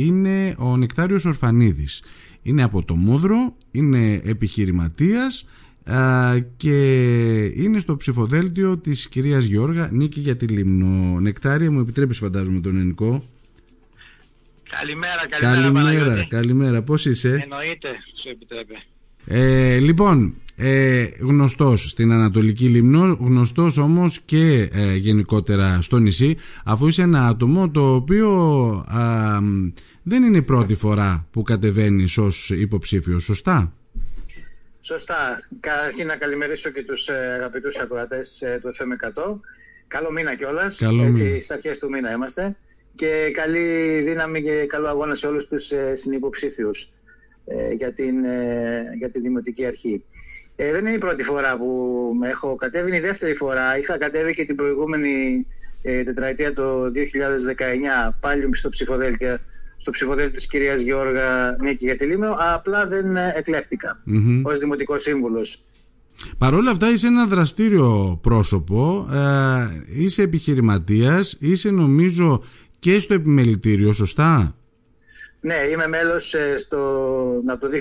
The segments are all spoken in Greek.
είναι ο Νεκτάριος Ορφανίδης. Είναι από το Μούδρο, είναι επιχειρηματίας και είναι στο ψηφοδέλτιο της κυρίας Γιώργα Νίκη για τη Λίμνο. Νεκτάρια μου επιτρέπεις φαντάζομαι τον ελληνικό. Καλημέρα, καλημέρα. Καλημέρα, καλημέρα. Πώς είσαι; Εννοείται, σου επιτρέπει. Ε, λοιπόν, ε, γνωστός στην Ανατολική Λιμνό, γνωστός όμως και ε, γενικότερα στο νησί, αφού είσαι ένα άτομο το οποίο δεν είναι η πρώτη φορά που κατεβαίνεις ως υποψήφιος, σωστά; Σωστά. Καταρχήν να καλημερίσω και τους ε, αγαπητούς ακροατές ε, του FM100. Καλό μήνα κιόλας. Έτσι, στις αρχές του μήνα είμαστε. Και καλή δύναμη και καλό αγώνα σε όλους τους ε, συνυποψήφιους για, την, για τη Δημοτική Αρχή. Ε, δεν είναι η πρώτη φορά που έχω κατέβει, είναι η δεύτερη φορά. Είχα κατέβει και την προηγούμενη ε, τετραετία το 2019 πάλι στο ψηφοδέλτιο στο ψηφοδέλτιο της κυρίας Γιώργα Νίκη για τη Λίμνο, απλά δεν ε, εκλέχτηκα mm-hmm. ως Δημοτικός Σύμβουλος. Παρ' όλα αυτά είσαι ένα δραστήριο πρόσωπο, ε, είσαι επιχειρηματίας, είσαι νομίζω και στο επιμελητήριο, σωστά; Ναι, είμαι μέλος ε, στο, από το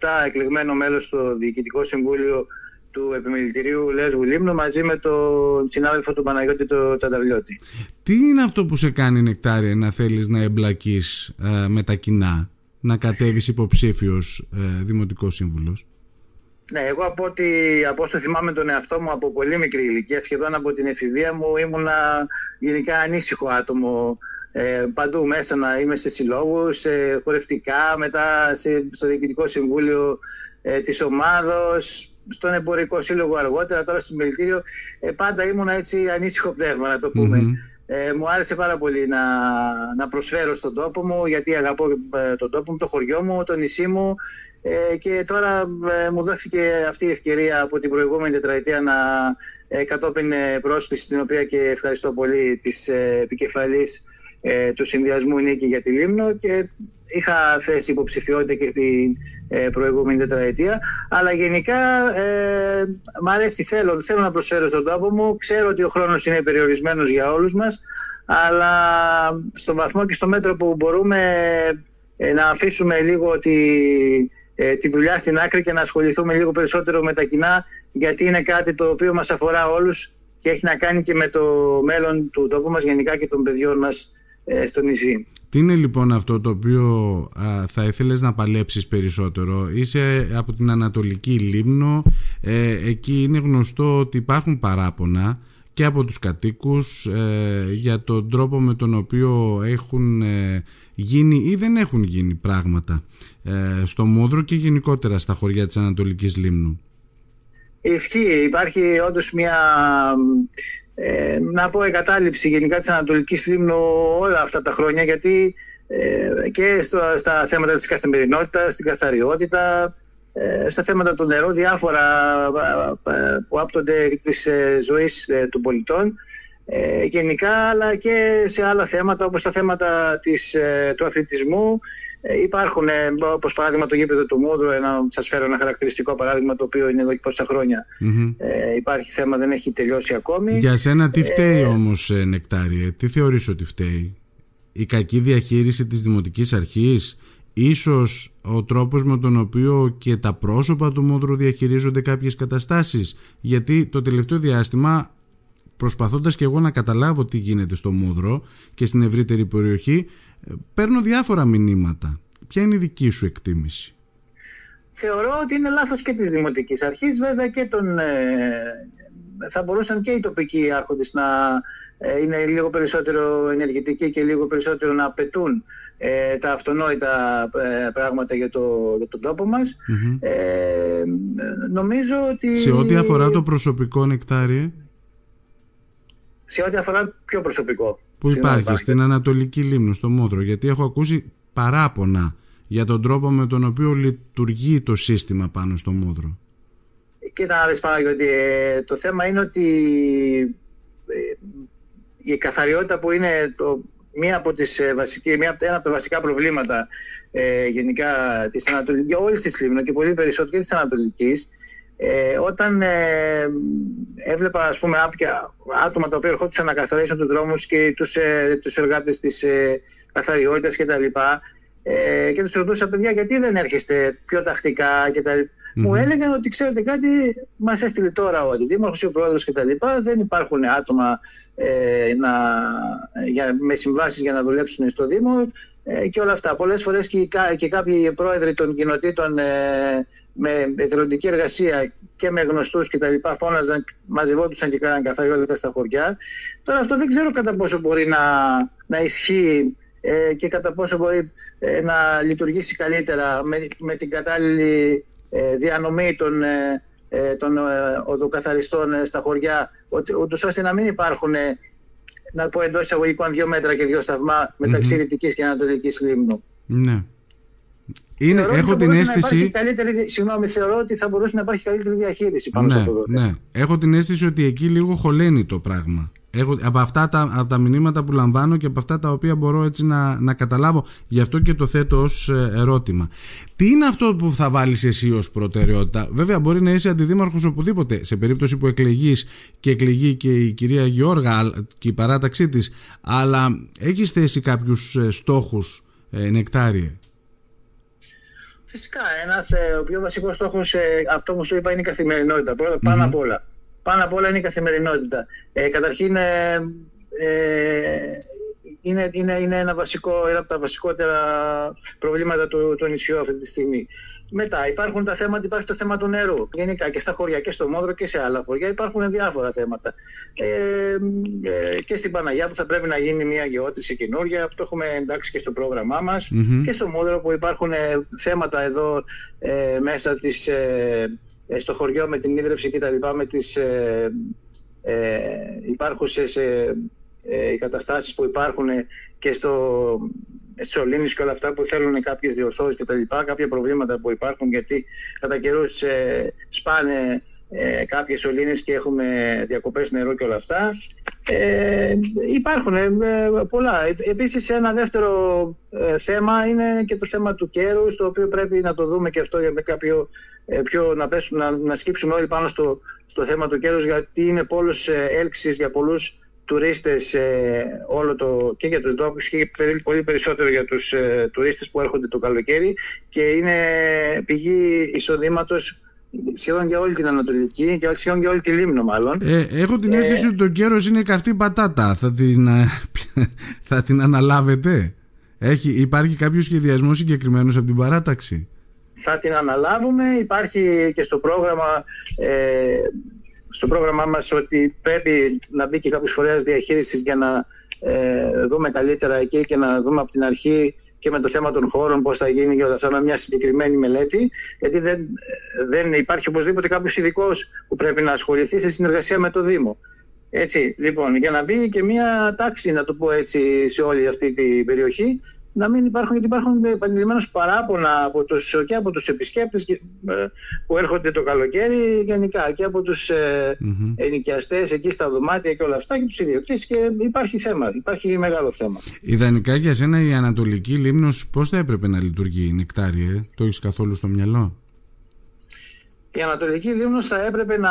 2017 εκλεγμένο μέλος στο Διοικητικό Συμβούλιο του Επιμελητηρίου Λέσβου Λίμνου μαζί με τον συνάδελφο του Παναγιώτη το Τσανταβλιώτη. Τι είναι αυτό που σε κάνει Νεκτάρια να θέλεις να εμπλακείς ε, με τα κοινά, να κατέβεις υποψήφιος ε, Δημοτικός Σύμβουλος; Ναι, εγώ από, ότι, από όσο θυμάμαι τον εαυτό μου από πολύ μικρή ηλικία, σχεδόν από την εφηβεία μου, ήμουνα γενικά ανήσυχο άτομο ε, παντού μέσα να είμαι σε συλλόγους, σε χορευτικά, μετά σε, στο Διοικητικό Συμβούλιο ε, της ομάδος, στον Εμπορικό Σύλλογο αργότερα, τώρα στο Μελτήριο. Ε, πάντα ήμουν έτσι ανήσυχο πνεύμα, να το πούμε. Ε, μου άρεσε πάρα πολύ να, να προσφέρω στον τόπο μου, γιατί αγαπώ ε, τον τόπο μου, το χωριό μου, το νησί μου. Ε, και τώρα ε, μου δόθηκε αυτή η ευκαιρία από την προηγούμενη τετραετία να ε, κατόπιν πρόσκλησης, την οποία και ευχαριστώ πολύ της ε, επικεφαλής ε, του συνδυασμού Νίκη για τη Λίμνο και είχα θέσει υποψηφιότητα και στην ε, προηγούμενη τετραετία. Αλλά γενικά ε, μ' αρέσει, θέλω, θέλω να προσφέρω στον τόπο μου. Ξέρω ότι ο χρόνος είναι περιορισμένος για όλους μας αλλά στον βαθμό και στο μέτρο που μπορούμε ε, να αφήσουμε λίγο τη, ε, τη δουλειά στην άκρη και να ασχοληθούμε λίγο περισσότερο με τα κοινά γιατί είναι κάτι το οποίο μας αφορά όλους και έχει να κάνει και με το μέλλον του τόπου μας γενικά και των παιδιών μας. ε, στο νησί. Τι είναι λοιπόν αυτό το οποίο θα ήθελες να παλέψεις περισσότερο; Είσαι από την Ανατολική Λίμνο, ε, εκεί είναι γνωστό ότι υπάρχουν παράπονα και από τους κατοίκους ε, για τον τρόπο με τον οποίο έχουν γίνει ή δεν έχουν γίνει πράγματα στο Μόδρο και γενικότερα στα χωριά της Ανατολικής Λίμνου. Ισχύει, υπάρχει όντως μια ε, να πω εγκατάλειψη γενικά της Ανατολικής Λίμνου όλα αυτά τα χρόνια γιατί ε, και στο, στα θέματα της καθημερινότητας, στην καθαριότητα, ε, στα θέματα του νερού, διάφορα ε, που άπτονται της ε, ζωής του πολιτών. Γενικά αλλά και σε άλλα θέματα όπως τα θέματα της, του αθλητισμού ε, υπάρχουν, ε, όπως παράδειγμα το γήπεδο του Μούδρου, ένα, σας φέρω ένα χαρακτηριστικό παράδειγμα το οποίο είναι εδώ και πόσα Ε, υπάρχει θέμα, δεν έχει τελειώσει ακόμη. Για σένα τι φταίει ε, όμως ε, Νεκτάριε, τι θεωρείς ότι φταίει; Η κακή διαχείριση της Δημοτικής Αρχής, ίσως ο τρόπος με τον οποίο και τα πρόσωπα του Μούδρου διαχειρίζονται κάποιες καταστάσεις; Γιατί το τελευταίο διάστημα προσπαθώντας και εγώ να καταλάβω τι γίνεται στο Μούδρο και στην ευρύτερη περιοχή παίρνω διάφορα μηνύματα. Ποια είναι η δική σου εκτίμηση; Θεωρώ ότι είναι λάθος και της Δημοτικής Αρχής, βέβαια και τον, ε, θα μπορούσαν και οι τοπικοί άρχοντες να ε, είναι λίγο περισσότερο ενεργητικοί και λίγο περισσότερο να απαιτούν ε, τα αυτονόητα ε, πράγματα για, το, για τον τόπο μας. νομίζω ότι... Σε ό,τι αφορά το προσωπικό νεκτάριε; Σε ό,τι αφορά πιο προσωπικό. Που υπάρχει στην Ανατολική Λίμνο, στο Μότρο, γιατί έχω ακούσει παράπονα για τον τρόπο με τον οποίο λειτουργεί το σύστημα πάνω στο Μότρο. Κοίτα να δεις Παναγιώτη, ε, το θέμα είναι ότι ε, η καθαριότητα που είναι το, μία από τις ε, βασικές, μία, ένα από τα βασικά προβλήματα ε, γενικά της Ανατολικής, όλης της Λίμνου και πολύ περισσότερο και της Ανατολικής, ε, όταν ε, έβλεπα ας πούμε άτομα τα οποία ερχόντουσαν να καθαρίσουν τους δρόμους και τους, ε, τους εργάτες της ε, καθαριότητας κτλ. Ε, και τους ρωτούσα παιδιά γιατί δεν έρχεστε πιο τακτικά και τα Μου έλεγαν ότι ξέρετε κάτι μας έστειλε τώρα ο αντιδήμαρχος, ο πρόεδρος και τα λοιπά, δεν υπάρχουν άτομα ε, να, για, με συμβάσεις για να δουλέψουν στο Δήμο ε, και όλα αυτά. Πολλές φορές και, και κάποιοι πρόεδροι των κοινοτήτων ε, με εθελοντική εργασία και με γνωστούς και τα λοιπά φώναζαν, μαζευόντουσαν και κάναν καθαριότητα στα χωριά. Τώρα αυτό δεν ξέρω κατά πόσο μπορεί να, να ισχύει ε, και κατά πόσο μπορεί ε, να λειτουργήσει καλύτερα με, με την κατάλληλη ε, διανομή των, ε, ε, των οδοκαθαριστών στα χωριά, ούτως ώστε να μην υπάρχουν, να πω εντός εισαγωγικών, δύο μέτρα και δύο σταθμά μεταξύ mm-hmm. Δυτικής και Ανατολικής Λίμνου. Ναι. Είναι, έχω την αίσθηση. Καλύτερη, συγγνώμη, θεωρώ ότι θα μπορούσε να υπάρχει καλύτερη διαχείριση πάνω ναι, σε αυτό Ναι. Έχω την αίσθηση ότι εκεί λίγο χωλαίνει το πράγμα. Έχω, από αυτά τα, από τα μηνύματα που λαμβάνω και από αυτά τα οποία μπορώ έτσι να, να καταλάβω γι' αυτό και το θέτω ως ε, ερώτημα τι είναι αυτό που θα βάλεις εσύ ως προτεραιότητα; Βέβαια μπορεί να είσαι αντιδήμαρχος οπουδήποτε σε περίπτωση που εκλεγείς και εκλεγεί και η κυρία Γιώργα και η παράταξή της αλλά έχεις θέσει κάποιους ε, στόχους ε, νεκτάριε Φυσικά, ένας, ε, ο πιο βασικός στόχος, ε, αυτό που σου είπα, είναι η καθημερινότητα. Πάνω απ' όλα. Πάνω απ' όλα είναι η καθημερινότητα. Ε, καταρχήν, ε, ε, είναι, είναι, είναι ένα, βασικό, ένα από τα βασικότερα προβλήματα του, του νησιού αυτή τη στιγμή. Μετά υπάρχουν τα θέματα, υπάρχει το θέμα του νερού. Γενικά και στα χωριά και στο Μόδρο και σε άλλα χωριά υπάρχουν διάφορα θέματα. Ε, ε, και στην Παναγιά που θα πρέπει να γίνει μια γεώτρηση καινούρια, αυτό έχουμε εντάξει και στο πρόγραμμά μας. Και στο Μόδρο που υπάρχουν ε, θέματα εδώ ε, μέσα της, ε, ε, στο χωριό με την ίδρυυση και τα λοιπά, με τις ε, ε, υπάρχουσες ε, ε, καταστάσεις που υπάρχουν και στο σωλήνες και όλα αυτά που θέλουν κάποιες διορθώσεις και τα λοιπά, κάποια προβλήματα που υπάρχουν γιατί κατά καιρούς ε, σπάνε ε, κάποιες σωλήνες και έχουμε διακοπές νερού και όλα αυτά. Ε, υπάρχουν ε, πολλά. Επίσης ένα δεύτερο ε, θέμα είναι και το θέμα του κέρου, το οποίο πρέπει να το δούμε και αυτό για κάποιο πιο να, πέσουμε, να, να σκύψουμε όλοι πάνω στο, στο θέμα του κέρους γιατί είναι πόλος έλξης για πολλούς τουρίστες ε, όλο το, και για τους ντόπιους και πολύ περισσότερο για τους ε, τουρίστες που έρχονται το καλοκαίρι και είναι πηγή εισοδήματος σχεδόν για όλη την Ανατολική και σχεδόν για όλη τη Λίμνο μάλλον. Ε, έχω την αίσθηση ότι το κέρος είναι καυτή πατάτα. Θα την, ε, θα την αναλάβετε; Έχει, υπάρχει κάποιος σχεδιασμός συγκεκριμένος από την παράταξη; Θα την αναλάβουμε. Υπάρχει και στο πρόγραμμα ε, στο πρόγραμμά μας ότι πρέπει να μπει και κάποιος φορέας διαχείρισης για να ε, δούμε καλύτερα εκεί και να δούμε από την αρχή και με το θέμα των χώρων πώς θα γίνει και όλα αυτά με μια συγκεκριμένη μελέτη γιατί δεν, δεν υπάρχει οπωσδήποτε κάποιος ειδικός που πρέπει να ασχοληθεί σε συνεργασία με το Δήμο. Έτσι, λοιπόν, για να μπει και μια τάξη, να το πω έτσι, σε όλη αυτή την περιοχή να μην υπάρχουν, γιατί υπάρχουν επανειλημμένως παράπονα από τους, και από τους επισκέπτες ε, που έρχονται το καλοκαίρι γενικά και από τους ε, mm ενοικιαστές εκεί στα δωμάτια και όλα αυτά και τους ιδιοκτήτες και υπάρχει θέμα, υπάρχει μεγάλο θέμα. Ιδανικά για σένα η Ανατολική Λίμνος πώς θα έπρεπε να λειτουργεί η Νεκτάριε, το έχεις καθόλου στο μυαλό; Η Ανατολική Λίμνος θα έπρεπε να,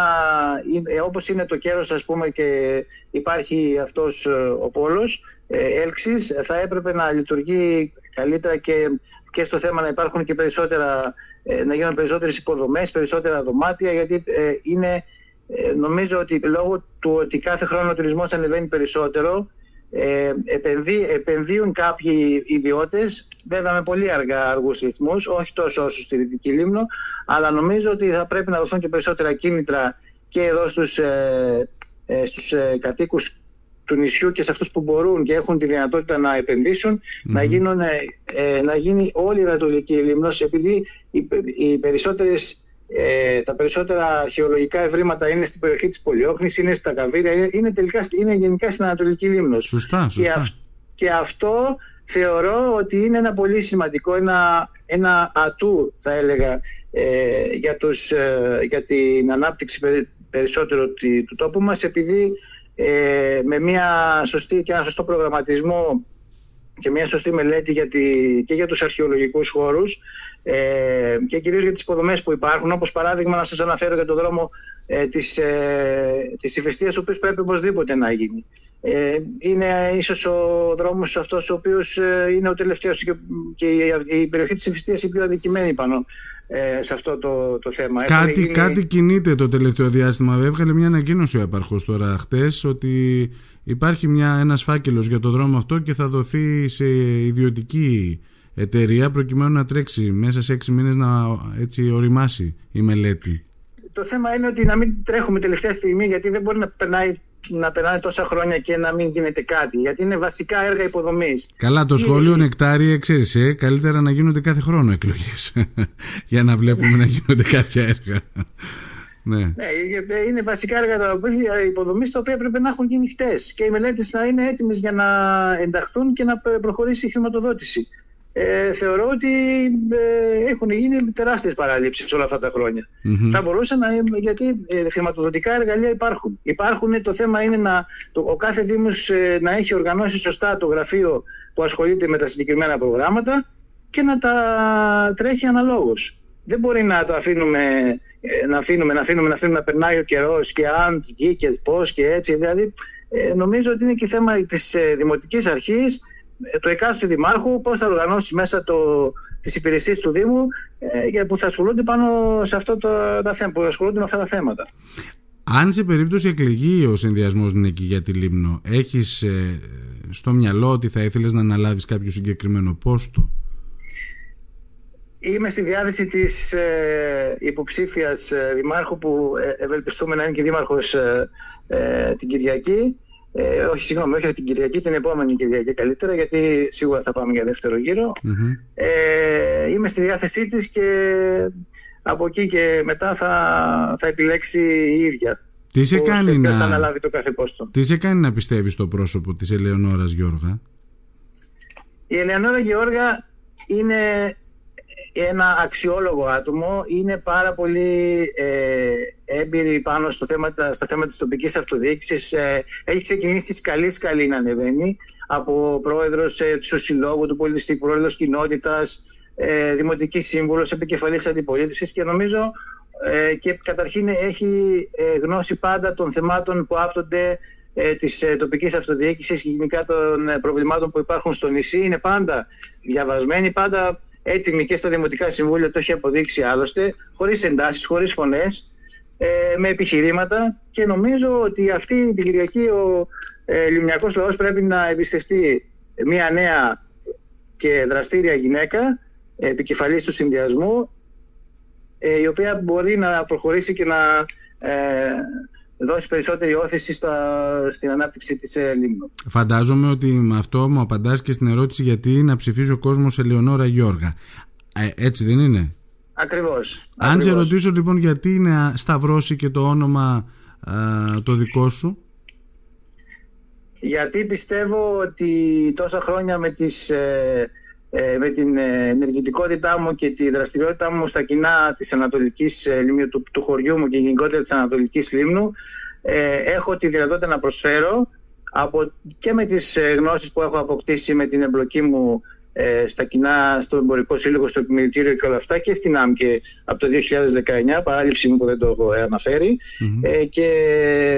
ε, όπως είναι το κέρος ας πούμε και υπάρχει αυτός ε, ο πόλος ε, έλξης, θα έπρεπε να λειτουργεί καλύτερα και, και στο θέμα να υπάρχουν και περισσότερα, να γίνουν περισσότερες υποδομές, περισσότερα δωμάτια γιατί είναι, νομίζω ότι λόγω του ότι κάθε χρόνο ο τουρισμός ανεβαίνει περισσότερο ε, επενδύουν κάποιοι ιδιώτες, βέβαια με πολύ αργά αργούς ρυθμούς, όχι τόσο όσο στη Δυτική Λίμνο, αλλά νομίζω ότι θα πρέπει να δοθούν και περισσότερα κίνητρα και εδώ στους, ε, ε, στους ε, κατοίκους του νησιού και σε αυτούς που μπορούν και έχουν τη δυνατότητα να επενδυσουν να, γίνουν, ε, να γίνει όλη η Ανατολική Λίμνος επειδή οι, οι περισσότερες ε, τα περισσότερα αρχαιολογικά ευρήματα είναι στην περιοχή της Πολιόχνης, είναι στα Καβίρια, είναι, τελικά, είναι γενικά στην Ανατολική Λίμνος. Σωστά, σωστά. Και, αυτό θεωρώ ότι είναι ένα πολύ σημαντικό, ένα, ένα ατού θα έλεγα ε, για, τους, ε, για την ανάπτυξη περισσότερο του τόπου μας επειδή ε, με μια σωστή και ένα σωστό προγραμματισμό και μια σωστή μελέτη για τη, και για τους αρχαιολογικούς χώρους ε, και κυρίως για τις υποδομές που υπάρχουν όπως παράδειγμα να σας αναφέρω για τον δρόμο ε, της, ε, της ο οποίος πρέπει οπωσδήποτε να γίνει. Ε, είναι ίσως ο δρόμος αυτός ο οποίος ε, είναι ο τελευταίος και, και η, περιοχή της Ευστίας η πιο αδικημένη πάνω ε, σε αυτό το, το θέμα. Κάτι, γίνει... κάτι κινείται το τελευταίο διάστημα. Έβγαλε μια ανακοίνωση ο επαρχός τώρα χτες ότι υπάρχει μια, ένας φάκελος για το δρόμο αυτό και θα δοθεί σε ιδιωτική εταιρεία προκειμένου να τρέξει μέσα σε έξι μήνες να έτσι οριμάσει η μελέτη. Το θέμα είναι ότι να μην τρέχουμε τελευταία στιγμή γιατί δεν μπορεί να περνάει να περνάνε τόσα χρόνια και να μην γίνεται κάτι. Γιατί είναι βασικά έργα υποδομής. Καλά, το σχολείο έχει... Νεκτάρι, ξέρεις, ε, καλύτερα να γίνονται κάθε χρόνο εκλογές. για να βλέπουμε να γίνονται κάποια έργα. ναι. ναι, είναι βασικά έργα υποδομής τα οποία πρέπει να έχουν γίνει χτες και οι μελέτες να είναι έτοιμες για να ενταχθούν και να προχωρήσει η χρηματοδότηση ε, θεωρώ ότι ε, έχουν γίνει τεράστιες παραλήψεις όλα αυτά τα χρονια Θα μπορούσαν να γιατί ε, χρηματοδοτικά εργαλεία υπάρχουν. Υπάρχουν, το θέμα είναι να, το, ο κάθε Δήμος ε, να έχει οργανώσει σωστά το γραφείο που ασχολείται με τα συγκεκριμένα προγράμματα και να τα τρέχει αναλόγως. Δεν μπορεί να το αφήνουμε ε, να αφήνουμε, να αφήνουμε, να αφήνουμε να περνάει ο καιρός και αν και, και πώς και έτσι. Δηλαδή, νομίζω ότι είναι και θέμα της δημοτικής αρχής ε, το εκάστοτε δημάρχου πώς θα οργανώσει μέσα το, τις υπηρεσίες του Δήμου ε, που θα ασχολούνται πάνω σε αυτό το, τα θέματα, που ασχολούνται με αυτά τα θέματα. Αν σε περίπτωση εκλεγεί ο συνδυασμός Νίκη για τη Λίμνο, έχεις ε, στο μυαλό ότι θα ήθελες να αναλάβεις κάποιο συγκεκριμένο πόστο; Είμαι στη διάθεση της ε, υποψήφιας ε, δημάρχου που ευελπιστούμε να είναι και δήμαρχος την Κυριακή ε, όχι, συγγνώμη, όχι την Κυριακή, την επόμενη Κυριακή καλύτερα, γιατί σίγουρα θα πάμε για δεύτερο Ε, είμαι στη διάθεσή της και από εκεί και μετά θα, θα επιλέξει η ίδια. Τι σε, κάνει να... αναλάβει το κάθε πόστο. Τι σε κάνει να πιστεύεις στο πρόσωπο της Ελεονόρας Γιώργα; Η Ελεονόρα Γιώργα είναι ένα αξιόλογο άτομο, είναι πάρα πολύ ε, έμπειρη πάνω στο θέμα, στα θέματα της τοπικής αυτοδιοίκησης. Ε, έχει ξεκινήσει καλή σκαλή να ανεβαίνει από πρόεδρος ε, του Συλλόγου του Πολιτιστικού, πρόεδρος κοινότητας, ε, δημοτικής σύμβουλος, επικεφαλής αντιπολίτευσης και νομίζω ε, και καταρχήν έχει ε, γνώση πάντα των θεμάτων που άπτονται ε, της ε, τοπικής αυτοδιοίκησης και γενικά των ε, προβλημάτων που υπάρχουν στο νησί. Είναι πάντα διαβασμένη, πάντα έτοιμη και στα Δημοτικά Συμβούλια, το έχει αποδείξει άλλωστε, χωρίς εντάσεις, χωρίς φωνές, ε, με επιχειρήματα. Και νομίζω ότι αυτή την Κυριακή ο ε, Λιμνιακός Λαός πρέπει να εμπιστευτεί μια νέα και δραστήρια γυναίκα, επικεφαλής του συνδυασμού, ε, η οποία μπορεί να προχωρήσει και να ε, δώσει περισσότερη όθηση στα, στην ανάπτυξη της ε, Λίμνου. Φαντάζομαι ότι με αυτό μου απαντάς και στην ερώτηση γιατί να ψηφίζει ο κόσμος Ελεονόρα Γιώργα. Ε, έτσι δεν είναι; Ακριβώς. Αν σε ρωτήσω λοιπόν γιατί είναι σταυρώσει και το όνομα το δικό σου; Γιατί πιστεύω ότι τόσα χρόνια με τις... Ε, ε, με την ε, ενεργητικότητά μου και τη δραστηριότητά μου στα κοινά της Ανατολικής ε, Λίμνου, του, του χωριού μου και γενικότερα της Ανατολικής Λίμνου έχω τη δυνατότητα να προσφέρω από, και με τις γνώσεις που έχω αποκτήσει με την εμπλοκή μου στα κοινά, στο εμπορικό σύλλογο, στο επιμελητήριο και όλα αυτά και στην ΑΜΚΕ από το 2019, παράληψη μου που δεν το έχω αναφερει και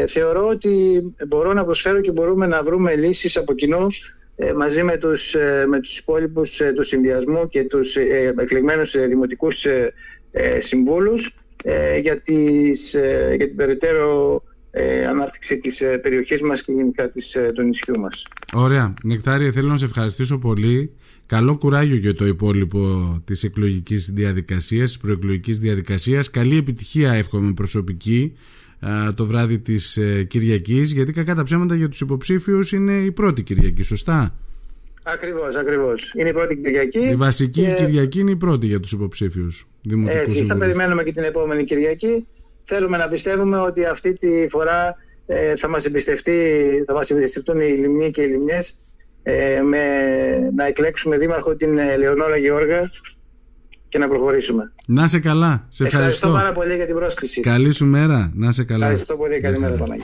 θεωρώ ότι μπορώ να προσφέρω και μπορούμε να βρούμε λύσεις από κοινού ε, μαζί με τους, ε, με τους υπόλοιπους ε, του συνδυασμού και τους εκλεγμένους δημοτικούς συμβούλους για, τις, για την περαιτέρω ανάπτυξη της περιοχής μας και γενικά της, του νησιού μας. Ωραία. Νεκτάρια, θέλω να σε ευχαριστήσω πολύ. Καλό κουράγιο για το υπόλοιπο της εκλογικής διαδικασίας, της προεκλογικής διαδικασίας. Καλή επιτυχία εύχομαι προσωπική το βράδυ της ε, Κυριακής γιατί κακά τα ψέματα για τους υποψήφιους είναι η πρώτη Κυριακή, σωστά; Ακριβώς, ακριβώς. Είναι η πρώτη Κυριακή. Η βασική και... Κυριακή είναι η πρώτη για τους υποψήφιους. Έτσι, θα περιμένουμε και την επόμενη Κυριακή. Θέλουμε να πιστεύουμε ότι αυτή τη φορά ε, θα μας εμπιστευτεί, θα μας εμπιστευτούν οι λιμνοί και οι λιμνιές ε, με, να εκλέξουμε δήμαρχο την Λεωνόρα Γεώργα και να προχωρήσουμε. Να σε καλά. Σε ευχαριστώ. ευχαριστώ πάρα πολύ για την πρόσκληση. Καλή σου μέρα. Να σε καλά. Ευχαριστώ πολύ. Καλημέρα, Παναγία.